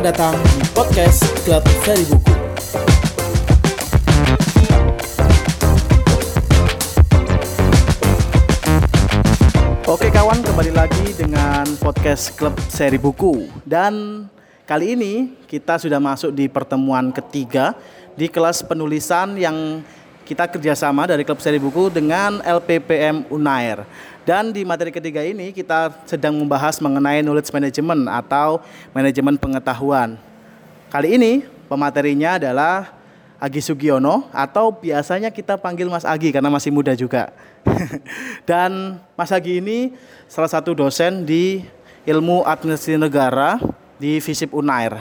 Selamat datang di podcast Klub Seri Buku. Oke kawan, kembali lagi dengan podcast Klub Seri Buku Dan kali ini kita sudah masuk di pertemuan ketiga Di kelas penulisan yang kita kerjasama dari Klub Seri Buku dengan LPPM Unair Dan di materi ketiga ini kita sedang membahas mengenai knowledge management atau manajemen pengetahuan Kali ini pematerinya adalah Agi Sugiono atau biasanya kita panggil Mas Agi karena masih muda juga. Dan Mas Agi ini salah satu dosen di Ilmu Administrasi Negara di FISIP Unair.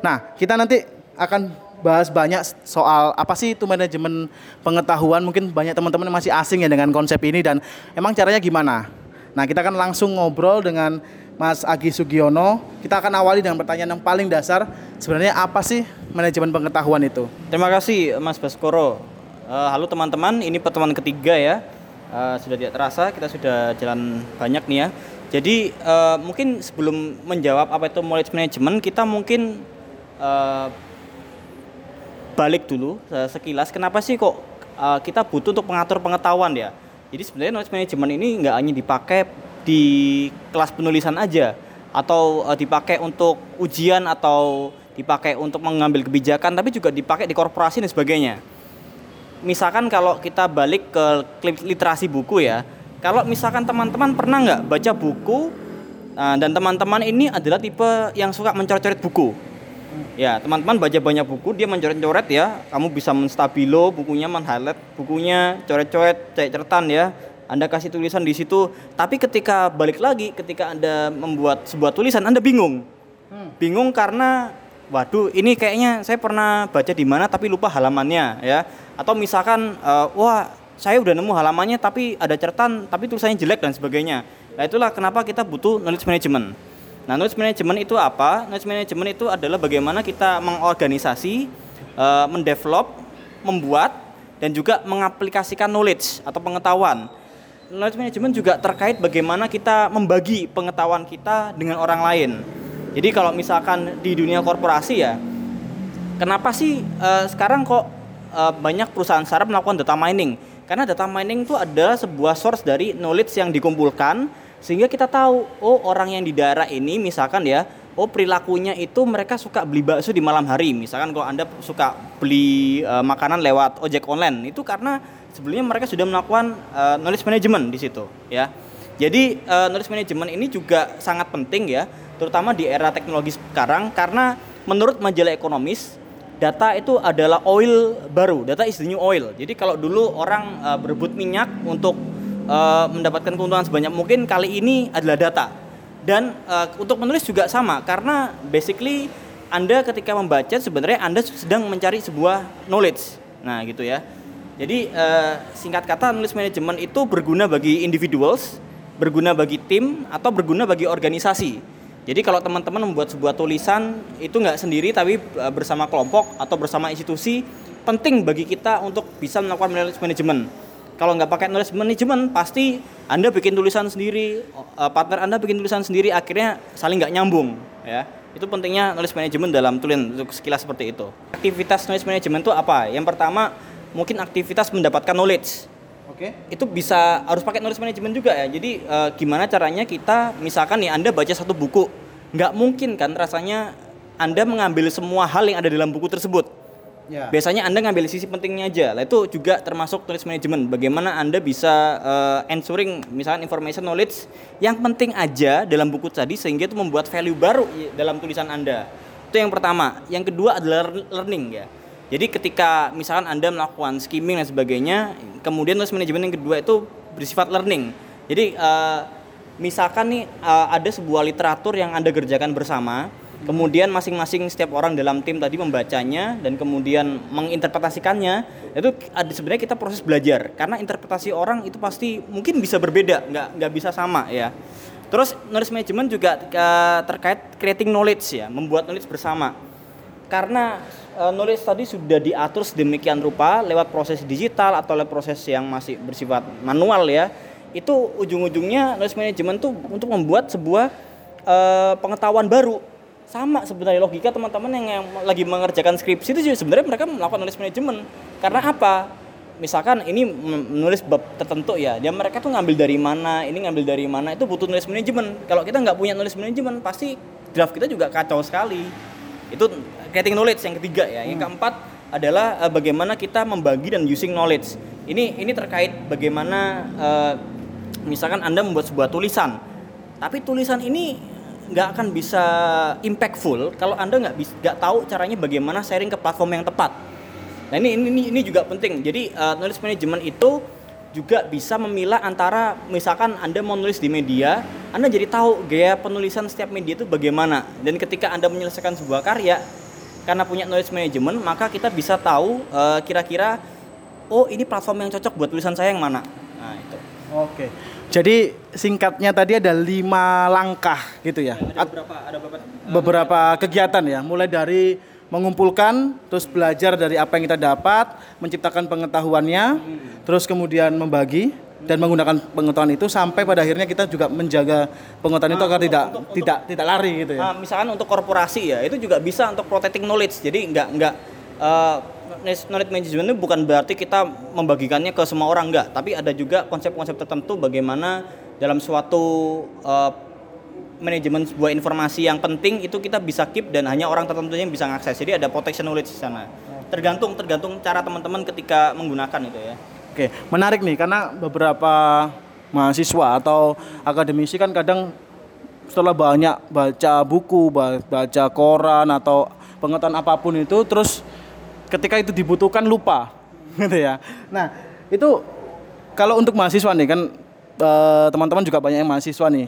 Nah, kita nanti akan bahas banyak soal apa sih itu manajemen pengetahuan. Mungkin banyak teman-teman masih asing ya dengan konsep ini dan emang caranya gimana. Nah, kita akan langsung ngobrol dengan Mas Agi Sugiono. Kita akan awali dengan pertanyaan yang paling dasar. Sebenarnya apa sih manajemen pengetahuan itu? Terima kasih Mas Baskoro. Uh, halo teman-teman, ini pertemuan ketiga ya. Uh, sudah tidak terasa kita sudah jalan banyak nih ya. Jadi uh, mungkin sebelum menjawab apa itu knowledge management, kita mungkin balik dulu sekilas. Kenapa sih kok uh, kita butuh untuk mengatur pengetahuan ya? Jadi sebenarnya knowledge management ini nggak hanya dipakai di kelas penulisan aja atau uh, dipakai untuk ujian atau dipakai untuk mengambil kebijakan tapi juga dipakai di korporasi dan sebagainya. Misalkan kalau kita balik ke literasi buku ya, kalau misalkan teman-teman pernah nggak baca buku uh, dan teman-teman ini adalah tipe yang suka mencoret-coret buku. Ya, teman-teman baca banyak buku, dia mencoret-coret ya. Kamu bisa menstabilo bukunya, men-highlight bukunya, coret-coret, cek catatan ya. Anda kasih tulisan di situ. Tapi ketika balik lagi, ketika Anda membuat sebuah tulisan, Anda bingung. Bingung karena waduh ini kayaknya saya pernah baca di mana tapi lupa halamannya ya atau misalkan uh, wah saya udah nemu halamannya tapi ada catatan tapi tulisannya jelek dan sebagainya nah itulah kenapa kita butuh knowledge management nah knowledge management itu apa? Knowledge management itu adalah bagaimana kita mengorganisasi uh, mendevelop membuat dan juga mengaplikasikan knowledge atau pengetahuan. Knowledge management juga terkait bagaimana kita membagi pengetahuan kita dengan orang lain. Jadi kalau misalkan di dunia korporasi ya, kenapa sih uh, sekarang kok uh, banyak perusahaan startup melakukan data mining? Karena data mining itu adalah sebuah source dari knowledge yang dikumpulkan sehingga kita tahu oh orang yang di daerah ini misalkan ya oh perilakunya itu mereka suka beli bakso di malam hari. Misalkan kalau anda suka beli uh, makanan lewat ojek online itu karena sebelumnya mereka sudah melakukan uh, knowledge management di situ ya. Jadi uh, knowledge management ini juga sangat penting ya terutama di era teknologi sekarang karena menurut majalah ekonomis data itu adalah oil baru data is the new oil. Jadi kalau dulu orang uh, berebut minyak untuk uh, mendapatkan keuntungan sebanyak mungkin kali ini adalah data. Dan uh, untuk menulis juga sama karena basically anda ketika membaca sebenarnya anda sedang mencari sebuah knowledge. Nah gitu ya. Jadi uh, singkat kata nulis manajemen itu berguna bagi individuals berguna bagi tim atau berguna bagi organisasi. Jadi kalau teman-teman membuat sebuah tulisan itu nggak sendiri tapi bersama kelompok atau bersama institusi penting bagi kita untuk bisa melakukan management. Kalau nggak pakai knowledge management pasti Anda bikin tulisan sendiri, e, partner Anda bikin tulisan sendiri akhirnya saling nggak nyambung ya. Itu pentingnya knowledge management dalam tulisan untuk sekilas seperti itu. Aktivitas knowledge management itu apa? Yang pertama mungkin aktivitas mendapatkan knowledge Oke. Okay. Itu bisa harus pakai knowledge management juga ya. Jadi uh, gimana caranya kita misalkan nih Anda baca satu buku, nggak mungkin kan rasanya Anda mengambil semua hal yang ada dalam buku tersebut. Ya. Biasanya Anda ngambil sisi pentingnya aja. Lah itu juga termasuk knowledge management. Bagaimana Anda bisa uh, ensuring misalkan information knowledge yang penting aja dalam buku tadi sehingga itu membuat value baru dalam tulisan Anda. Itu yang pertama. Yang kedua adalah learning ya jadi ketika misalkan Anda melakukan skimming dan sebagainya, kemudian terus manajemen yang kedua itu bersifat learning. Jadi uh, misalkan nih uh, ada sebuah literatur yang Anda kerjakan bersama, kemudian masing-masing setiap orang dalam tim tadi membacanya dan kemudian menginterpretasikannya, itu ada sebenarnya kita proses belajar karena interpretasi orang itu pasti mungkin bisa berbeda, nggak nggak bisa sama ya. Terus knowledge management juga uh, terkait creating knowledge ya, membuat knowledge bersama. Karena uh, knowledge tadi sudah diatur sedemikian rupa lewat proses digital atau lewat proses yang masih bersifat manual ya itu ujung-ujungnya knowledge management tuh untuk membuat sebuah uh, pengetahuan baru sama sebenarnya logika teman-teman yang, yang lagi mengerjakan skripsi itu juga sebenarnya mereka melakukan knowledge management karena apa? Misalkan ini menulis bab tertentu ya dia mereka tuh ngambil dari mana ini ngambil dari mana itu butuh knowledge management kalau kita nggak punya knowledge management pasti draft kita juga kacau sekali. Itu creating knowledge yang ketiga ya. Yang keempat adalah uh, bagaimana kita membagi dan using knowledge. Ini ini terkait bagaimana uh, misalkan anda membuat sebuah tulisan. Tapi tulisan ini nggak akan bisa impactful kalau anda nggak bisa tahu caranya bagaimana sharing ke platform yang tepat Nah ini ini ini juga penting. Jadi uh, knowledge management itu juga bisa memilah antara misalkan Anda mau nulis di media, Anda jadi tahu gaya penulisan setiap media itu bagaimana. Dan ketika Anda menyelesaikan sebuah karya karena punya knowledge management, maka kita bisa tahu uh, kira-kira oh ini platform yang cocok buat tulisan saya yang mana. Nah, itu. Oke. Jadi singkatnya tadi ada lima langkah gitu ya. Ada beberapa ada beberapa beberapa kegiatan ya, mulai dari mengumpulkan, terus belajar dari apa yang kita dapat, menciptakan pengetahuannya, terus kemudian membagi dan menggunakan pengetahuan itu sampai pada akhirnya kita juga menjaga pengetahuan itu agar untuk- tidak untuk- tidak tidak lari gitu ya. Nah, misalkan untuk korporasi ya, itu juga bisa untuk protecting knowledge. Jadi nggak nggak uh, knowledge management itu bukan berarti kita membagikannya ke semua orang nggak, tapi ada juga konsep-konsep tertentu bagaimana dalam suatu uh, manajemen sebuah informasi yang penting itu kita bisa keep dan hanya orang tertentu yang bisa mengakses. Jadi ada protection knowledge di sana. Tergantung tergantung cara teman-teman ketika menggunakan itu ya. Oke, menarik nih karena beberapa mahasiswa atau akademisi kan kadang setelah banyak baca buku, ba- baca koran atau pengetahuan apa pun itu terus ketika itu dibutuhkan lupa gitu ya. Nah, itu kalau untuk mahasiswa nih kan eh, teman-teman juga banyak yang mahasiswa nih.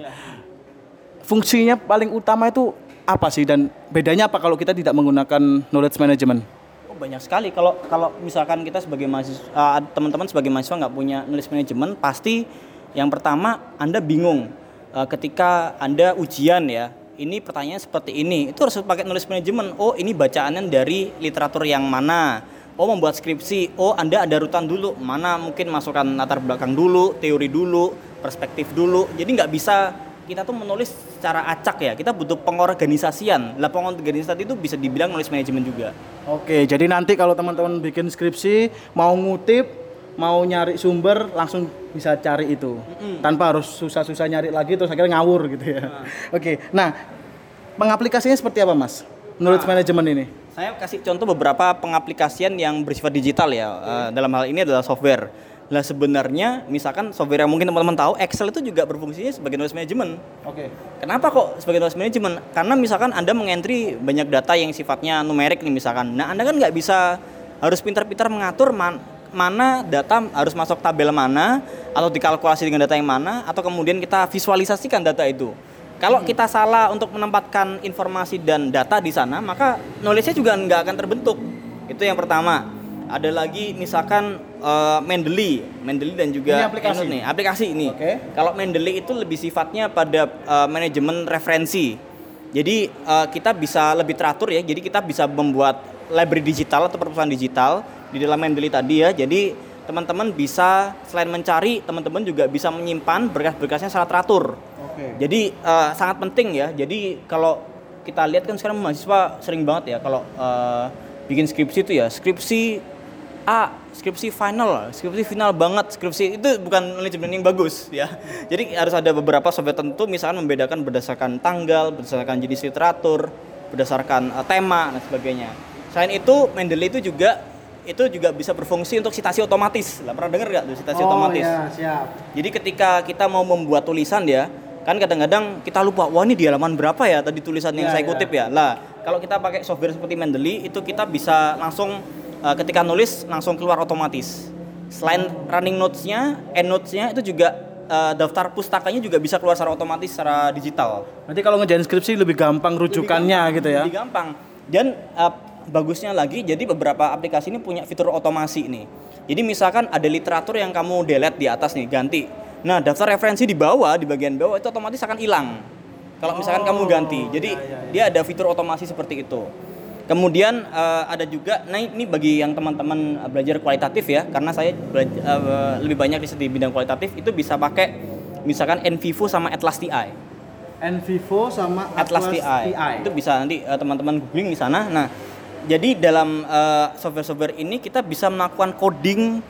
Fungsinya paling utama itu apa sih dan bedanya apa kalau kita tidak menggunakan knowledge management? Oh, banyak sekali kalau kalau misalkan kita sebagai mahasiswa uh, teman-teman sebagai mahasiswa nggak punya knowledge management pasti yang pertama anda bingung uh, ketika anda ujian ya ini pertanyaan seperti ini. Itu harus pakai knowledge management oh ini bacaannya dari literatur yang mana? Oh membuat skripsi. Oh anda ada rutan dulu. Mana mungkin masukkan latar belakang dulu teori dulu perspektif dulu. Jadi nggak bisa kita tuh menulis secara acak ya. Kita butuh pengorganisasian. Lah pengorganisasi itu bisa dibilang knowledge management juga. Oke, jadi nanti kalau teman-teman bikin skripsi, mau ngutip, mau nyari sumber, langsung bisa cari itu. Tanpa harus susah-susah nyari lagi terus akhirnya ngawur gitu ya. Oke, nah pengaplikasinya seperti apa mas? Knowledge management ini? Saya kasih contoh beberapa pengaplikasian yang bersifat digital ya. Eh, dalam hal ini adalah software. Lah sebenarnya misalkan software yang mungkin teman-teman tahu Excel itu juga berfungsinya sebagai knowledge management. Oke. Kenapa kok sebagai knowledge management? Karena misalkan Anda mengentry banyak data yang sifatnya numerik nih misalkan. Nah, Anda kan nggak bisa harus pintar-pintar mengatur man- mana data harus masuk tabel mana atau dikalkulasi dengan data yang mana atau kemudian kita visualisasikan data itu. Kalau kita salah untuk menempatkan informasi dan data di sana, maka knowledge-nya juga nggak akan terbentuk. Itu yang pertama. Ada lagi misalkan eh, Mendeley, Mendeley dan juga Ini aplikasi? Nih, aplikasi ini. Oke. Kalau Mendeley itu lebih sifatnya pada uh, manajemen referensi. Jadi uh, kita bisa lebih teratur ya. Jadi kita bisa membuat library digital atau perpustakaan digital di dalam Mendeley tadi ya. Jadi teman-teman bisa selain mencari, teman-teman juga bisa menyimpan berkas-berkasnya secara teratur. Oke. Jadi uh, sangat penting ya. Jadi kalau kita lihat kan sekarang mahasiswa sering banget ya kalau uh, bikin skripsi itu ya skripsi A, skripsi final, skripsi final banget, skripsi itu bukan manajemen yang bagus ya. Jadi harus ada beberapa software tentu, misalkan membedakan berdasarkan tanggal, berdasarkan jenis literatur, berdasarkan uh, tema dan sebagainya. Selain itu, Mendeley itu juga itu juga bisa berfungsi untuk citasi otomatis. Lah pernah dengar nggak tuh citasi otomatis? Oh, siap. Jadi ketika kita mau membuat tulisan ya, kan kadang-kadang kita lupa, wah ini di halaman berapa ya tadi tulisan yang Ya, saya ya. kutip ya. Lah, kalau kita pakai software seperti Mendeley itu kita bisa langsung uh, ketika nulis langsung keluar otomatis. Selain running notes-nya, end notes-nya itu juga uh, daftar pustakanya juga bisa keluar secara otomatis secara digital. Nanti kalau ngejain skripsi lebih gampang rujukannya gitu ya. Lebih gampang. Dan uh, bagusnya lagi jadi beberapa aplikasi ini punya fitur otomasi nih. Jadi misalkan ada literatur yang kamu delete di atas nih, ganti. Nah, daftar referensi di bawah, di bagian bawah itu otomatis akan hilang. Kalau misalkan kamu ganti. Jadi dia ada fitur otomasi seperti itu. Kemudian eh, ada juga, nah ini bagi yang teman-teman eh, belajar kualitatif ya, karena saya belaj- eh, lebih banyak di di bidang kualitatif itu bisa pakai misalkan NVivo sama Atlas TI. Envivo sama Atlas, TI. Itu bisa nanti uh, teman-teman googling di sana. Nah, jadi dalam uh, software-software ini kita bisa melakukan coding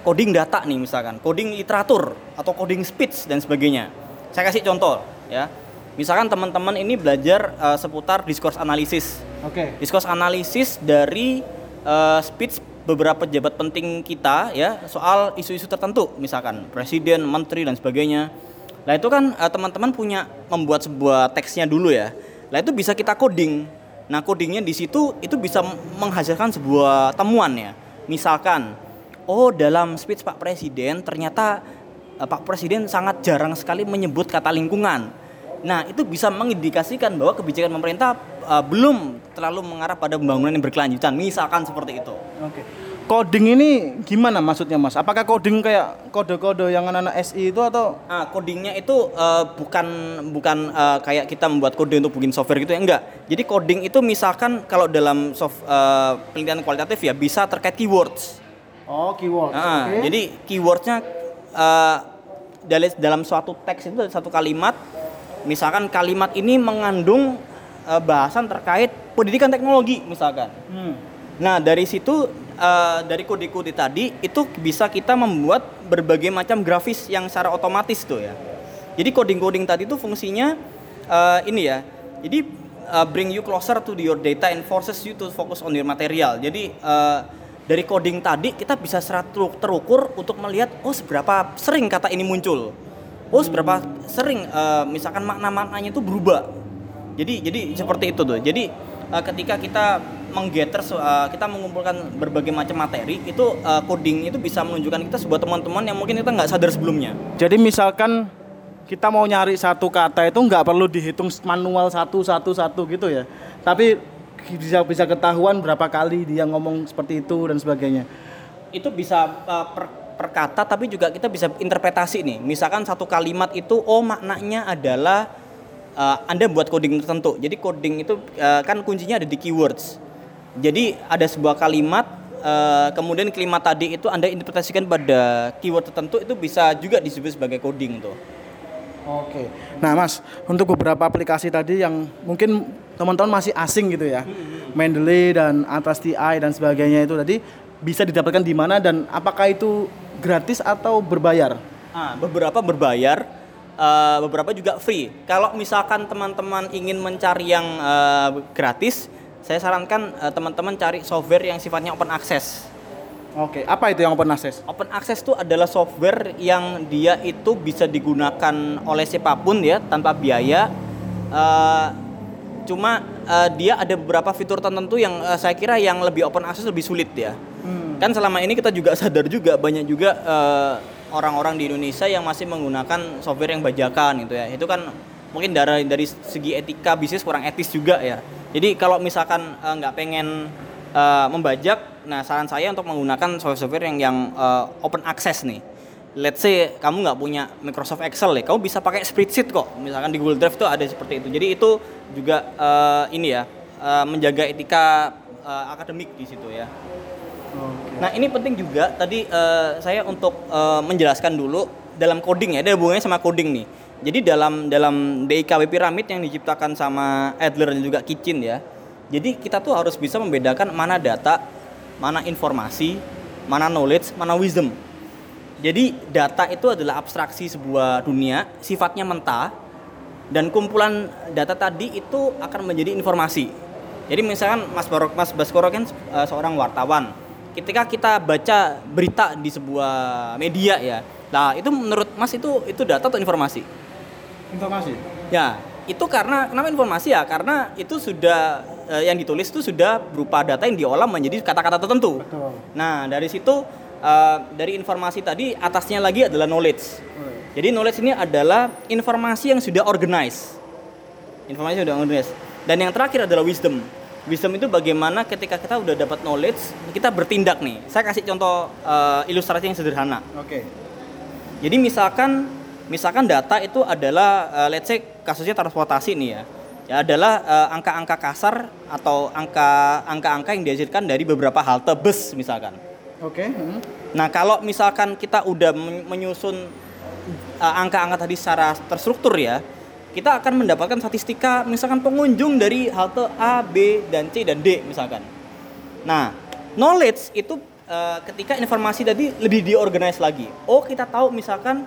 coding data nih misalkan, coding literatur atau coding speech dan sebagainya. Saya kasih contoh ya. Misalkan teman-teman ini belajar uh, seputar discourse analysis. Oke. Okay. Discourse analysis dari uh, speech beberapa pejabat penting kita ya soal isu-isu tertentu, misalkan presiden, menteri dan sebagainya. Nah itu kan uh, teman-teman punya membuat sebuah teksnya dulu ya. Nah itu bisa kita coding. Nah codingnya di situ itu bisa menghasilkan sebuah temuan ya. Misalkan, oh dalam speech Pak Presiden ternyata uh, Pak Presiden sangat jarang sekali menyebut kata lingkungan Nah, itu bisa mengindikasikan bahwa kebijakan pemerintah uh, belum terlalu mengarah pada pembangunan yang berkelanjutan, misalkan seperti itu. Oke. Coding ini gimana maksudnya, Mas? Apakah coding kayak kode-kode yang anak-anak SI itu atau Ah, codingnya itu uh, bukan bukan uh, kayak kita membuat kode untuk bikin software gitu ya, enggak. Jadi coding itu misalkan kalau dalam soft uh, penelitian kualitatif ya bisa terkait keywords. Oh, keywords. Nah, okay. jadi keywordsnya uh, dalam suatu teks itu satu kalimat misalkan kalimat ini mengandung uh, bahasan terkait pendidikan teknologi misalkan. Hmm. Nah dari situ uh, dari kode-kode tadi itu bisa kita membuat berbagai macam grafis yang secara otomatis tuh ya. Jadi coding-coding tadi itu fungsinya uh, ini ya. Jadi uh, bring you closer to your data and forces you to focus on your material. Jadi uh, dari coding tadi kita bisa serat terukur untuk melihat oh seberapa sering kata ini muncul oh seberapa sering uh, misalkan makna-maknanya itu berubah jadi jadi seperti itu tuh jadi uh, ketika kita menggetter uh, kita mengumpulkan berbagai macam materi itu uh, coding itu bisa menunjukkan kita sebuah teman-teman yang mungkin kita nggak sadar sebelumnya jadi misalkan kita mau nyari satu kata itu nggak perlu dihitung manual satu satu satu gitu ya tapi bisa bisa ketahuan berapa kali dia ngomong seperti itu dan sebagainya itu bisa uh, per per kata tapi juga kita bisa interpretasi nih. Misalkan satu kalimat itu oh maknanya adalah uh, Anda buat coding tertentu. Jadi coding itu uh, kan kuncinya ada di keywords. Jadi ada sebuah kalimat uh, kemudian kalimat tadi itu Anda interpretasikan pada keyword tertentu itu bisa juga disebut sebagai coding tuh. Oke. Nah, Mas, untuk beberapa aplikasi tadi yang mungkin teman-teman masih asing gitu ya. Hmm. Mendeley dan Atlas TI dan sebagainya itu tadi bisa didapatkan di mana dan apakah itu gratis atau berbayar? Ah, beberapa berbayar, uh, beberapa juga free. Kalau misalkan teman-teman ingin mencari yang uh, gratis, saya sarankan uh, teman-teman cari software yang sifatnya open access. Oke, apa itu yang open access? Open access itu adalah software yang dia itu bisa digunakan oleh siapa pun ya tanpa biaya. Uh, cuma uh, dia ada beberapa fitur tertentu yang uh, saya kira yang lebih open access lebih sulit ya. Hmm. Kan selama ini kita juga sadar juga banyak juga eh, orang-orang di Indonesia yang masih menggunakan software yang bajakan gitu ya. Itu kan mungkin dari dari segi etika bisnis kurang etis juga ya. Jadi kalau misalkan uh, nggak pengen uh, membajak, nah saran saya untuk menggunakan software-software yang yang uh, open access nih. Let's say kamu nggak punya Microsoft Excel ya, kamu bisa pakai spreadsheet kok. Misalkan di Google Drive tuh ada seperti itu. Jadi itu juga uh, ini ya uh, menjaga etika uh, akademik di situ ya. Okay. Nah ini penting juga tadi uh, saya untuk uh, menjelaskan dulu dalam coding ya, ada hubungannya sama coding nih. Jadi dalam dalam DIKW piramid yang diciptakan sama Adler dan juga Kitchen ya. Jadi kita tuh harus bisa membedakan mana data, mana informasi, mana knowledge, mana wisdom. Jadi data itu adalah abstraksi sebuah dunia, sifatnya mentah, dan kumpulan data tadi itu akan menjadi informasi. Jadi misalkan Mas Barok, Mas Baskoro kan uh, seorang wartawan, ketika kita baca berita di sebuah media ya nah itu menurut mas itu itu data atau informasi informasi? Ya itu karena kenapa informasi ya? Karena itu sudah eh, yang ditulis itu sudah berupa data yang diolah menjadi kata-kata tertentu. Betul. nah dari situ eh, dari informasi tadi atasnya lagi adalah knowledge. Jadi knowledge ini adalah informasi yang sudah organized. Informasi yang sudah organized. Dan yang terakhir adalah wisdom. Wisdom itu bagaimana ketika kita udah dapat knowledge kita bertindak nih. Saya kasih contoh uh, ilustrasi yang sederhana. Oke. Okay. jadi misalkan misalkan data itu adalah uh, let's say kasusnya transportasi nih ya ya adalah uh, angka-angka kasar atau angka angka-angka yang dihasilkan dari beberapa halte bus misalkan oke okay. hmm. nah kalau misalkan kita udah menyusun angka-angka uh, tadi secara terstruktur ya kita akan mendapatkan statistika misalkan pengunjung dari halte A, B, dan C dan D misalkan. Nah, knowledge itu uh, ketika informasi tadi lebih diorganize lagi. Oh, kita tahu misalkan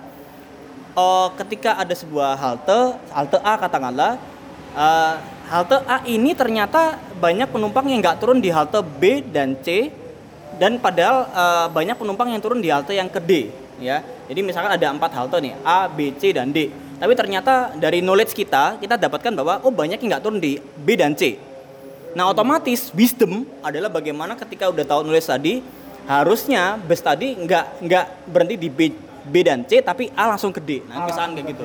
uh, ketika ada sebuah halte, halte A katakanlah, uh, halte A ini ternyata banyak penumpang yang nggak turun di halte B dan C, dan padahal uh, banyak penumpang yang turun di halte yang ke D, ya. Jadi misalkan ada empat halte nih, A, B, C, dan D tapi ternyata dari knowledge kita, kita dapatkan bahwa oh banyak yang nggak turun di B dan C. Nah otomatis wisdom adalah bagaimana ketika udah tahu knowledge tadi, harusnya bus tadi nggak nggak berhenti di B, B dan C, tapi A langsung ke D. Nah misalnya kayak gitu.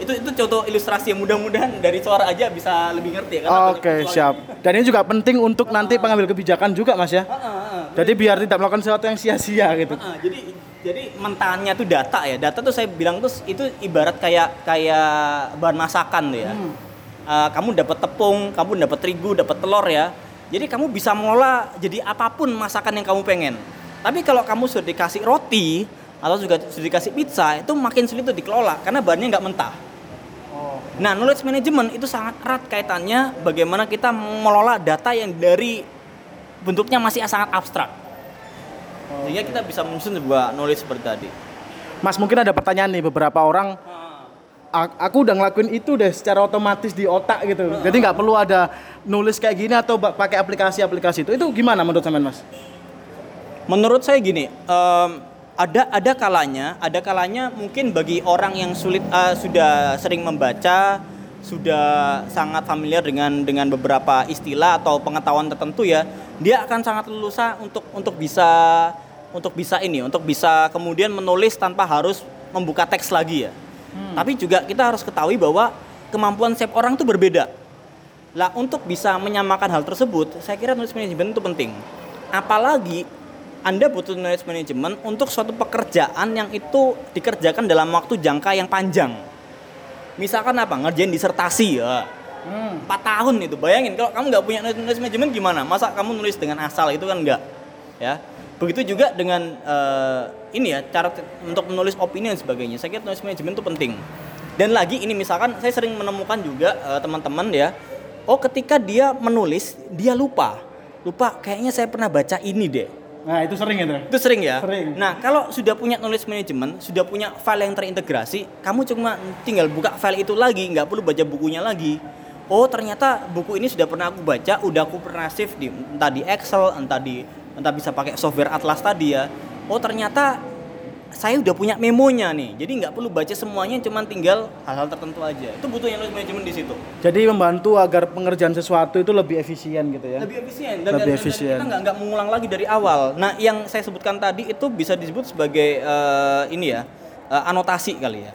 Itu itu contoh ilustrasi yang mudah-mudahan dari suara aja bisa lebih ngerti ya. Oke okay, siap. Dan ini juga penting untuk nanti pengambil kebijakan juga mas ya. Jadi biar tidak melakukan sesuatu yang sia-sia gitu. jadi jadi mentannya tuh data ya. Data tuh saya bilang tuh itu ibarat kayak kayak bahan masakan tuh ya. Hmm. Uh, kamu dapat tepung, kamu dapat terigu, dapat telur ya. Jadi kamu bisa mengolah jadi apa pun masakan yang kamu pengen. Tapi kalau kamu sudah dikasih roti atau juga sudah dikasih pizza itu makin sulit tuh dikelola karena bahannya nggak mentah. Oh. Nah, knowledge management itu sangat erat kaitannya bagaimana kita mengelola data yang dari bentuknya masih sangat abstrak. Sehingga kita bisa menyusun sebuah knowledge seperti tadi. Mas mungkin ada pertanyaan nih beberapa orang. Aku udah ngelakuin itu deh secara otomatis di otak gitu. Jadi nggak perlu ada nulis kayak gini atau pakai aplikasi-aplikasi itu. Itu gimana menurut teman mas? Menurut saya gini um, ada ada kalanya ada kalanya mungkin bagi orang yang sulit uh, sudah sering membaca sudah sangat familiar dengan dengan beberapa istilah atau pengetahuan tertentu ya dia akan sangat leluasa untuk untuk bisa untuk bisa ini untuk bisa kemudian menulis tanpa harus membuka teks lagi ya. Hmm. Tapi juga kita harus ketahui bahwa kemampuan setiap orang itu berbeda. Lah untuk bisa menyamakan hal tersebut, saya kira knowledge management itu penting. Apalagi Anda butuh knowledge management untuk suatu pekerjaan yang itu dikerjakan dalam waktu jangka yang panjang. Misalkan apa? Ngerjain disertasi ya Hmm. 4 tahun itu. Bayangin kalau kamu nggak punya nulis manajemen gimana? Masa kamu nulis dengan asal itu kan enggak. Ya. Begitu juga dengan uh, ini ya cara untuk menulis opini dan sebagainya. Saya kira nulis manajemen itu penting. Dan lagi ini misalkan saya sering menemukan juga uh, teman-teman ya, oh ketika dia menulis dia lupa. Lupa kayaknya saya pernah baca ini deh. Nah, itu sering itu. Itu sering ya? Sering. Nah, kalau sudah punya knowledge management, sudah punya file yang terintegrasi, kamu cuma tinggal buka file itu lagi, nggak perlu baca bukunya lagi oh ternyata buku ini sudah pernah aku baca, udah aku pernah save di entah di Excel, entah di entah bisa pakai software Atlas tadi ya. Oh ternyata saya udah punya memonya nih, jadi nggak perlu baca semuanya, cuma tinggal hal-hal tertentu aja. Itu butuh knowledge management di situ. Jadi membantu agar pengerjaan sesuatu itu lebih efisien gitu ya? Lebih efisien dan, lebih dan, efisien. dan kita nggak nggak mengulang lagi dari awal. Nah, yang saya sebutkan tadi itu bisa disebut sebagai uh, ini ya uh, anotasi kali ya.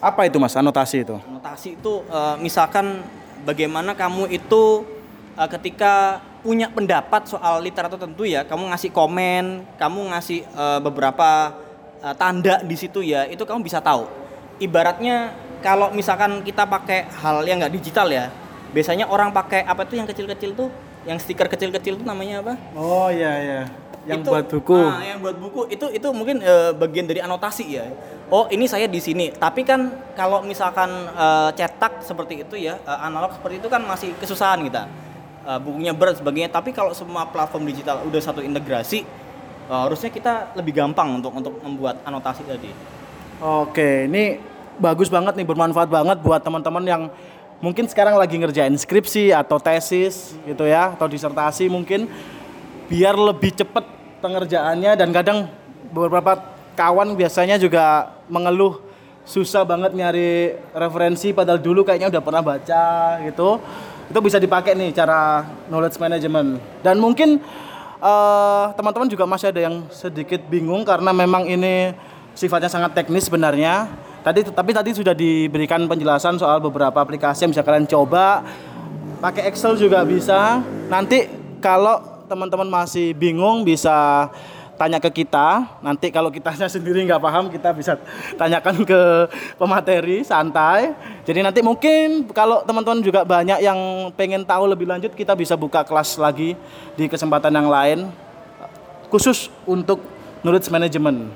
Apa itu mas anotasi itu? Anotasi itu uh, misalkan bagaimana kamu itu uh, ketika punya pendapat soal literatur tentu ya, kamu ngasih komen, kamu ngasih uh, beberapa uh, tanda di situ ya, itu kamu bisa tahu. Ibaratnya kalau misalkan kita pakai hal yang nggak digital ya, biasanya orang pakai apa tuh yang kecil-kecil tuh, yang stiker kecil-kecil tuh namanya apa? Oh iya iya yang itu, buat buku. Nah, yang buat buku itu itu mungkin uh, bagian dari anotasi ya. Oh, ini saya di sini. Tapi kan kalau misalkan uh, cetak seperti itu ya, uh, analog seperti itu kan masih kesusahan kita. Uh, bukunya berat sebagainya. Tapi kalau semua platform digital udah satu integrasi, uh, harusnya kita lebih gampang untuk untuk membuat anotasi tadi. Oke, ini bagus banget nih, bermanfaat banget buat teman-teman yang mungkin sekarang lagi ngerjain skripsi atau tesis gitu ya, atau disertasi mungkin. Biar lebih cepat pengerjaannya dan kadang beberapa kawan biasanya juga mengeluh susah banget nyari referensi padahal dulu kayaknya udah pernah baca gitu. Itu bisa dipakai nih cara knowledge management. Dan mungkin uh, teman-teman juga masih ada yang sedikit bingung karena memang ini sifatnya sangat teknis sebenarnya. Tadi tapi tadi sudah diberikan penjelasan soal beberapa aplikasi yang bisa kalian coba. Pakai Excel juga bisa. Nanti kalau teman-teman masih bingung bisa tanya ke kita. Nanti kalau kitanya sendiri nggak paham, kita bisa tanyakan ke pemateri santai. Jadi nanti mungkin kalau teman-teman juga banyak yang pengen tahu lebih lanjut, kita bisa buka kelas lagi di kesempatan yang lain khusus untuk knowledge management.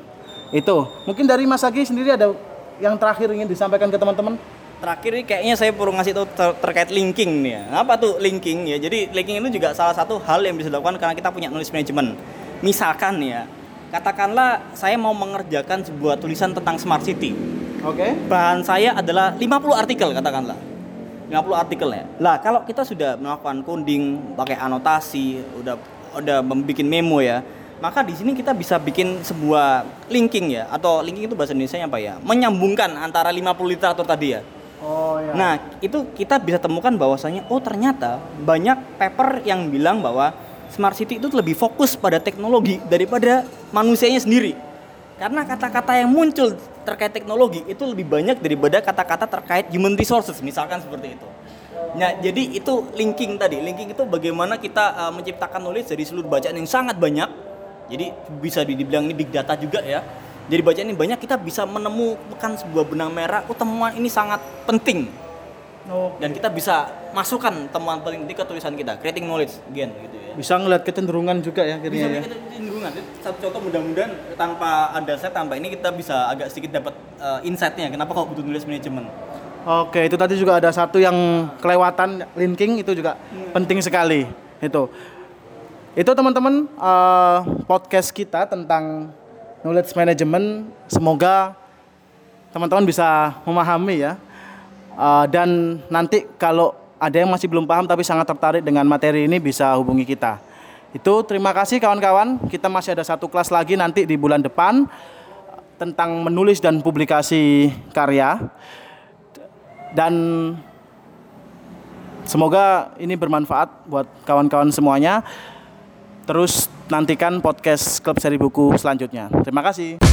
Itu. Mungkin dari Mas Agi sendiri ada yang terakhir ingin disampaikan ke teman-teman? terakhir ini kayaknya saya perlu ngasih tahu ter- terkait linking nih ya. Apa tuh linking ya? Jadi linking itu juga salah satu hal yang bisa dilakukan karena kita punya knowledge management. Misalkan ya, katakanlah saya mau mengerjakan sebuah tulisan tentang smart city. Oke. Bahan saya adalah 50 artikel katakanlah. 50 artikel ya. Lah, kalau kita sudah melakukan coding, pakai anotasi, udah udah membuat memo ya, maka di sini kita bisa bikin sebuah linking ya atau linking itu bahasa Indonesia apa ya? Menyambungkan antara 50 literatur tadi ya. Oh ya. Nah, itu kita bisa temukan bahwasanya oh ternyata banyak paper yang bilang bahwa smart city itu lebih fokus pada teknologi daripada manusianya sendiri. Karena kata-kata yang muncul terkait teknologi itu lebih banyak daripada kata-kata terkait human resources, misalkan seperti itu. Nah, jadi itu linking tadi. Linking itu bagaimana kita uh, menciptakan knowledge dari seluruh bacaan yang sangat banyak. Jadi bisa dibilang ini big data juga ya. Jadi bacaan ini banyak kita bisa menemukan sebuah benang merah. Oh, temuan ini sangat penting Oh, dan kita bisa masukkan temuan penting itu ke tulisan kita creating knowledge again gitu ya bisa ngeliat kecenderungan juga ya bisa akhirnya ya. kita cenderungan Itu satu contoh mudah-mudahan tanpa ada set tanpa ini kita bisa agak sedikit dapat uh, insightnya kenapa kok butuh knowledge management Oke, itu tadi juga ada satu yang kelewatan linking itu juga penting sekali. Itu. Itu teman-teman eh, podcast kita tentang knowledge management. Semoga teman-teman bisa memahami ya. Eh, dan nanti kalau ada yang masih belum paham tapi sangat tertarik dengan materi ini bisa hubungi kita. Itu terima kasih kawan-kawan. Kita masih ada satu kelas lagi nanti di bulan depan tentang menulis dan publikasi karya dan semoga ini bermanfaat buat kawan-kawan semuanya. Terus nantikan podcast Klub Seri Buku selanjutnya. Terima kasih.